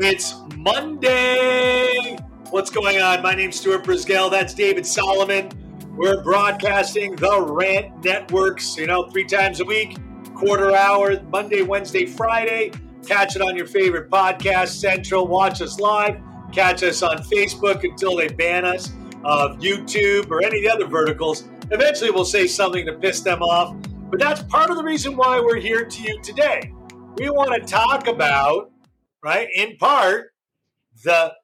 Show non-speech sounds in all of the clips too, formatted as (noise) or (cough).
It's Monday. What's going on? My name's Stuart Brisgell. That's David Solomon. We're broadcasting the Rant Networks, you know, three times a week, quarter hour, Monday, Wednesday, Friday. Catch it on your favorite podcast central. Watch us live. Catch us on Facebook until they ban us of YouTube or any of the other verticals. Eventually, we'll say something to piss them off. But that's part of the reason why we're here to you today. We want to talk about right? In part, the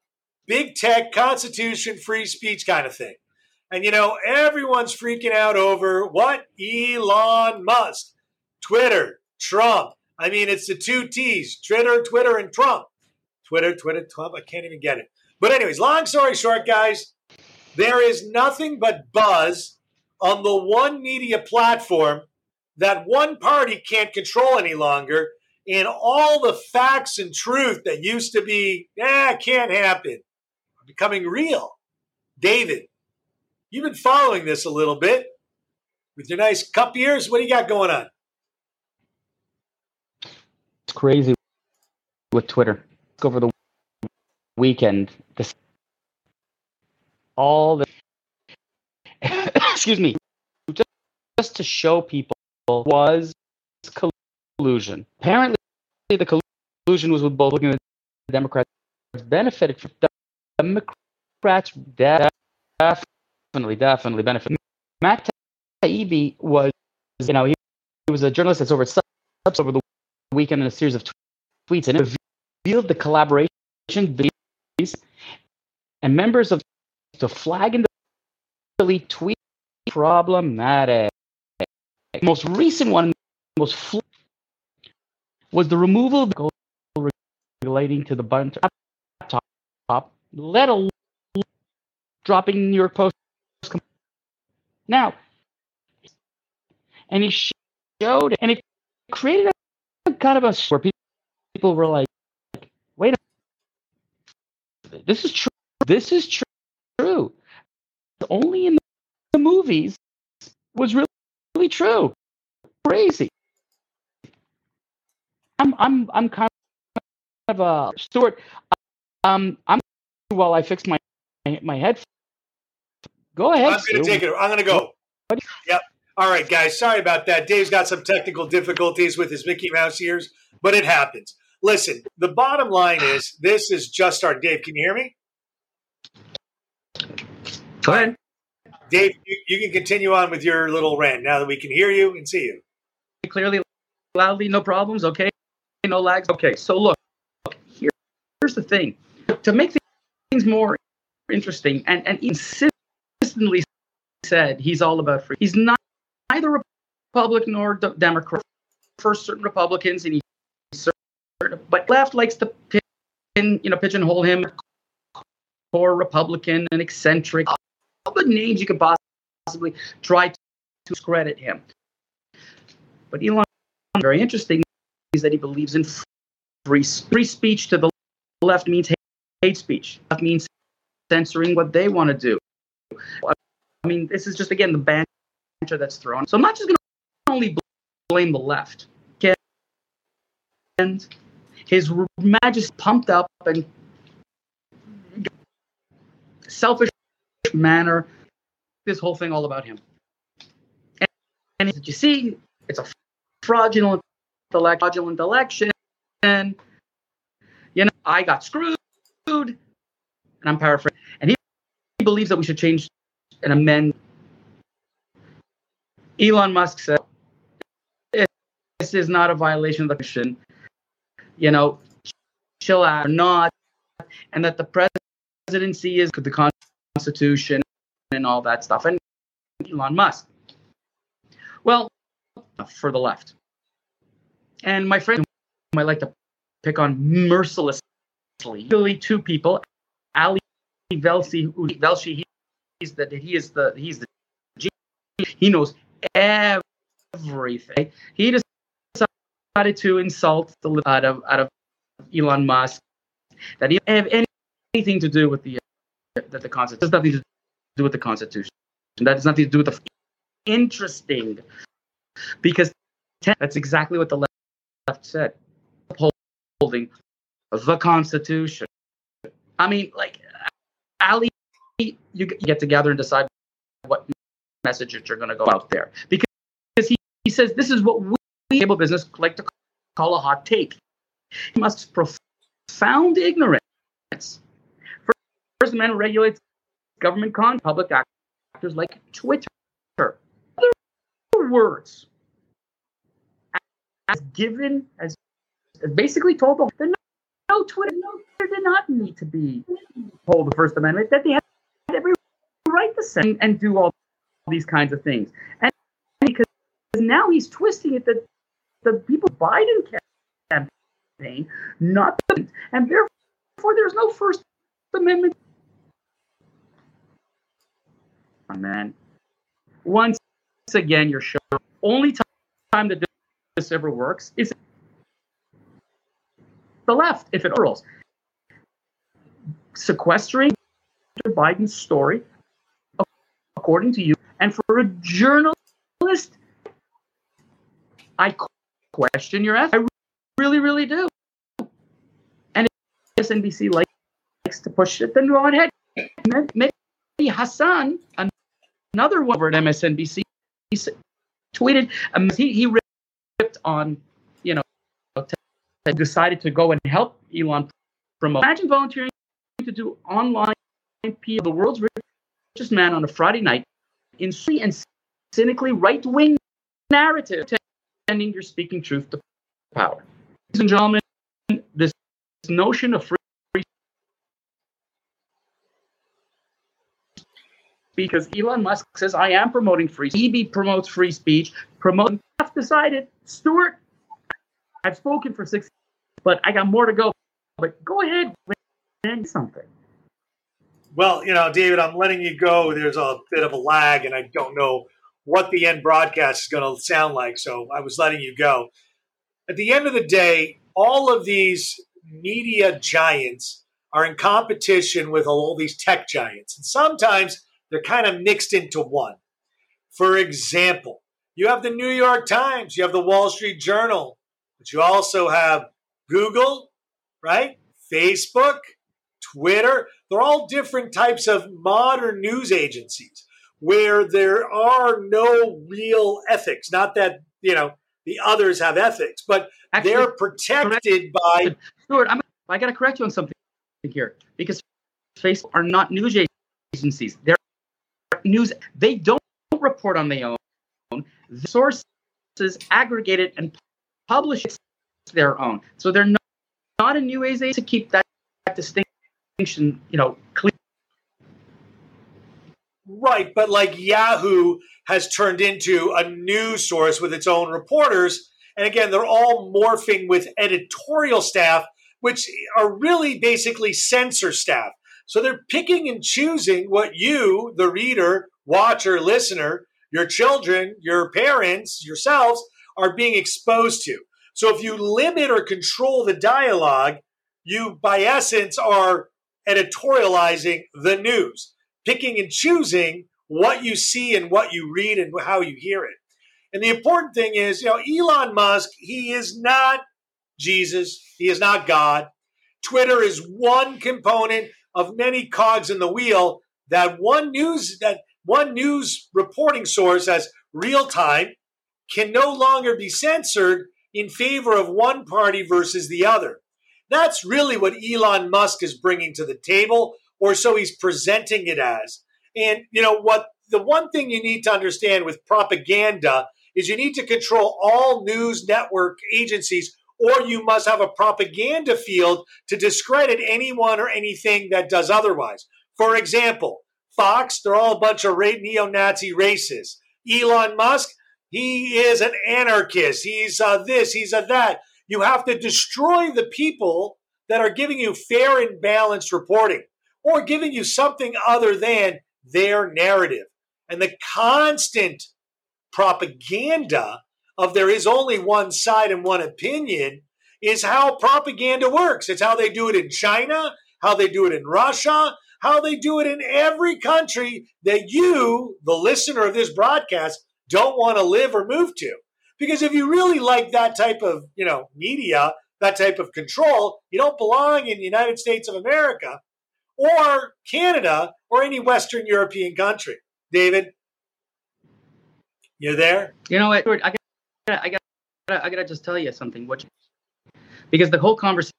big tech constitution, free speech kind of thing. And you know, everyone's freaking out over what? Elon Musk, Twitter, Trump. I mean, it's the two T's Twitter, Twitter, and Trump. Twitter, Twitter, Trump. I can't even get it. But, anyways, long story short, guys, there is nothing but buzz on the one media platform that one party can't control any longer and all the facts and truth that used to be, eh, can't happen, are becoming real. David, you've been following this a little bit with your nice cup ears. What do you got going on? It's crazy with Twitter. Over the weekend, this all the (coughs) excuse me, just, just to show people was collusion. Apparently, the collusion was with both looking at the Democrats benefited from Democrats definitely, definitely benefited. Matt Taibbi was, you know, he, was a journalist that's over subs over the weekend in a series of tweets and revealed the collaboration and members of the flag and delete tweet problematic. Most recent one, most was the removal of the relating to the Biden laptop, let alone dropping New York Post. Now, and he showed, and it created a kind of a where people were like, "Wait a minute, this is true. This is true. True. Only in the movies was really, really true. Crazy." I'm I'm I'm kind of a Stuart. Um, I'm while I fix my my head. Go ahead. I'm going to take it. I'm going to go. Yep. All right, guys. Sorry about that. Dave's got some technical difficulties with his Mickey Mouse ears, but it happens. Listen, the bottom line is this is just our Dave. Can you hear me? Go ahead. Dave, you, you can continue on with your little rant now that we can hear you and see you. Clearly, loudly, no problems. Okay no lags. Okay, so look, look here, here's the thing. To make things more interesting, and, and consistently said he's all about free. He's not either a Republican nor Democrat. For certain Republicans, and he but left likes to pin, you know, pigeonhole him for Republican and eccentric. All the names you could possibly try to discredit him. But Elon, very interesting that he believes in free, free speech to the left means hate, speech. Left means censoring what they want to do. I mean, this is just again the banter that's thrown. So I'm not just going to only blame the left. Okay? And his majesty pumped up and selfish manner. This whole thing all about him. And, and you see, it's a fraudulent fraudulent election, and you know, I got screwed, and I'm paraphrasing. And he, he believes that we should change and amend. Elon Musk said, "This is not a violation of the Constitution. You know, chill out, or not, and that the presidency is the Constitution and all that stuff." And Elon Musk. Well, for the left. And my friend, I like to pick on mercilessly, really two people, Ali Velshi, Velshi, he's the he is the he's the he knows everything. He decided to insult the out of out of Elon Musk that he have anything to do with the that the Constitution. Has nothing to do with the Constitution. That has nothing to do with the interesting because that's exactly what the left said, upholding the Constitution. I mean, like, Ali, you get together and decide what message you're going to go out there because he, he says this is what we cable business like to call a hot take. He must profound ignorance. First Amendment regulates government con public actors like Twitter. Other words, given as, as basically told the no, no Twitter no Twitter did not need to be hold the First Amendment that they had every right to send and do all these kinds of things. And because now he's twisting it that the people Biden campaign, not the, and therefore there's no First Amendment. Oh, man, once again, you're showing only time that this ever works is the left, if it rolls. Sequestering Biden's story, according to you, and for a journalist, I question your ethics. I really, really do. And if MSNBC likes to push it, then go ahead. Mehdi Hasan, another one over at MSNBC, he tweeted, um, he, he on, you know, decided to go and help Elon promote. Imagine volunteering to do online PR, the world's richest man on a Friday night in and cynically right wing narrative pretending you're speaking truth to power. Ladies and gentlemen, this notion of free because Elon Musk says I am promoting free. Speech. EB promotes free speech. Promote. I've decided, Stuart. I've spoken for six, but I got more to go. But go ahead, and something. Well, you know, David, I'm letting you go. There's a bit of a lag, and I don't know what the end broadcast is going to sound like. So I was letting you go. At the end of the day, all of these media giants are in competition with all these tech giants. And sometimes they're kind of mixed into one. For example, you have the New York Times, you have the Wall Street Journal, but you also have Google, right? Facebook, Twitter. They're all different types of modern news agencies where there are no real ethics. Not that, you know, the others have ethics, but Actually, they're protected by. Stuart, I'm, I got to correct you on something here because Facebook are not news agencies. They're news. They don't report on their own. The sources aggregate it and publish it their own. So they're not, not a news agency to keep that, that distinction, you know, clear. Right, but like Yahoo has turned into a news source with its own reporters. And again, they're all morphing with editorial staff, which are really basically censor staff. So they're picking and choosing what you, the reader, watcher, listener, your children, your parents, yourselves are being exposed to. So if you limit or control the dialogue, you, by essence, are editorializing the news picking and choosing what you see and what you read and how you hear it. And the important thing is, you know, Elon Musk, he is not Jesus, he is not God. Twitter is one component of many cogs in the wheel that one news that one news reporting source as real time can no longer be censored in favor of one party versus the other. That's really what Elon Musk is bringing to the table or so he's presenting it as. And you know what? The one thing you need to understand with propaganda is you need to control all news network agencies, or you must have a propaganda field to discredit anyone or anything that does otherwise. For example, Fox, they're all a bunch of neo Nazi racists. Elon Musk, he is an anarchist. He's uh, this, he's a that. You have to destroy the people that are giving you fair and balanced reporting or giving you something other than their narrative. And the constant propaganda of there is only one side and one opinion is how propaganda works. It's how they do it in China, how they do it in Russia, how they do it in every country that you, the listener of this broadcast, don't want to live or move to. Because if you really like that type of, you know, media, that type of control, you don't belong in the United States of America or Canada or any Western European country. David, you're there? You know what? I got, I got, I got to just tell you something. What? because the whole conversation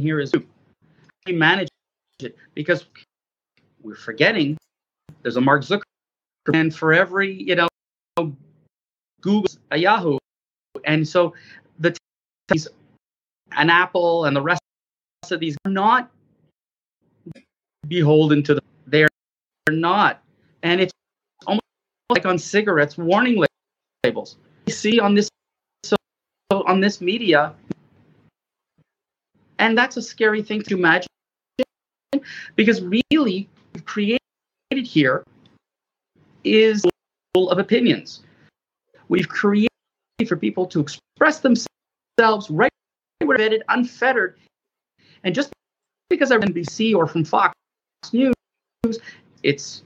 here is we manage it because we're forgetting there's a Mark Zuckerberg and for every you know Google a Yahoo and so the these an Apple and the rest of these are not beholden to the they're not and it's almost like on cigarettes warning labels see on this so on this media and that's a scary thing to imagine because really created here is full of opinions. We've created for people to express themselves right where unfettered. And just because I'm NBC or from Fox News, it's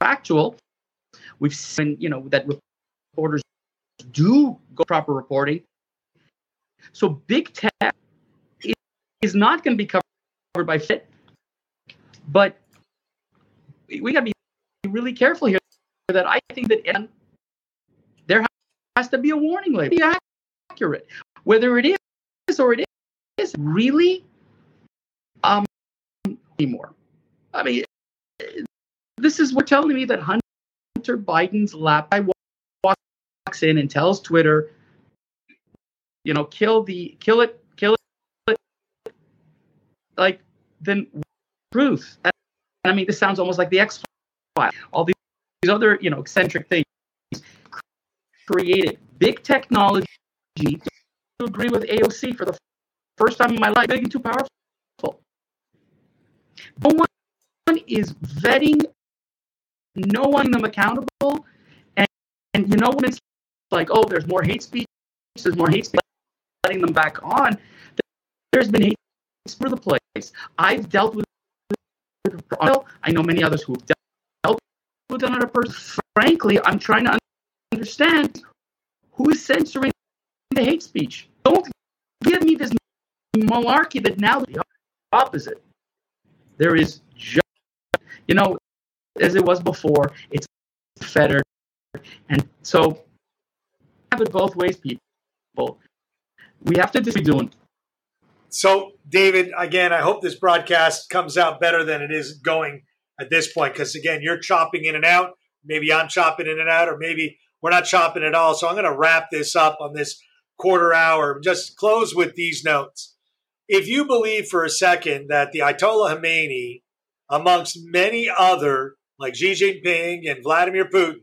factual. We've seen, you know, that reporters do go proper reporting. So big tech is not going to be covered by FIT, but we got to be really careful here. That I think that there has to be a warning label, be accurate, whether it is or it is really um anymore. I mean, this is what telling me that Hunter Biden's lap walks in and tells Twitter, you know, kill the kill it, kill it. Like then truth. And, I mean, this sounds almost like the X Files. All these, these other, you know, eccentric things created big technology to agree with AOC for the first time in my life. Big and too powerful. No one is vetting, no one them accountable, and, and you know when it's like, oh, there's more hate speech, there's more hate speech, letting them back on. There's been hate for the place. I've dealt with I know many others who have dealt with another person. Frankly, I'm trying to understand who is censoring the hate speech. Don't give me this malarkey that now the opposite. There is just, you know, as it was before, it's fettered. And so have it both ways, people. We have to be doing so, David, again, I hope this broadcast comes out better than it is going at this point because, again, you're chopping in and out. Maybe I'm chopping in and out, or maybe we're not chopping at all. So, I'm going to wrap this up on this quarter hour. Just close with these notes. If you believe for a second that the Ayatollah Khomeini, amongst many other, like Xi Jinping and Vladimir Putin,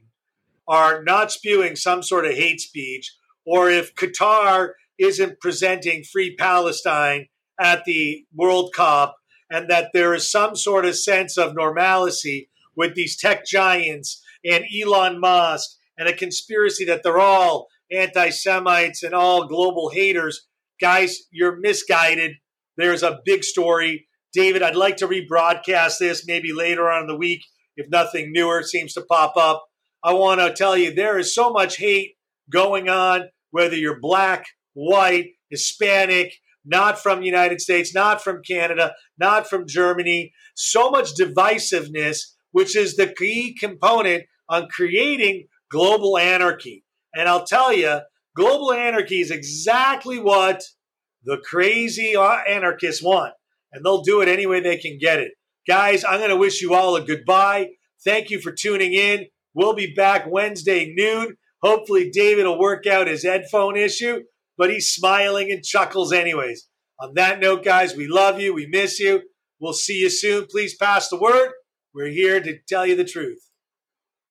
are not spewing some sort of hate speech, or if Qatar isn't presenting free Palestine at the World Cup and that there is some sort of sense of normalcy with these tech giants and Elon Musk and a conspiracy that they're all anti Semites and all global haters. Guys, you're misguided. There's a big story. David, I'd like to rebroadcast this maybe later on in the week if nothing newer seems to pop up. I want to tell you there is so much hate going on, whether you're black, white, Hispanic, not from the United States, not from Canada, not from Germany. So much divisiveness, which is the key component on creating global anarchy. And I'll tell you, global anarchy is exactly what the crazy anarchists want. And they'll do it any way they can get it. Guys, I'm going to wish you all a goodbye. Thank you for tuning in. We'll be back Wednesday noon. Hopefully, David will work out his headphone issue but he's smiling and chuckles anyways. On that note, guys, we love you. We miss you. We'll see you soon. Please pass the word. We're here to tell you the truth.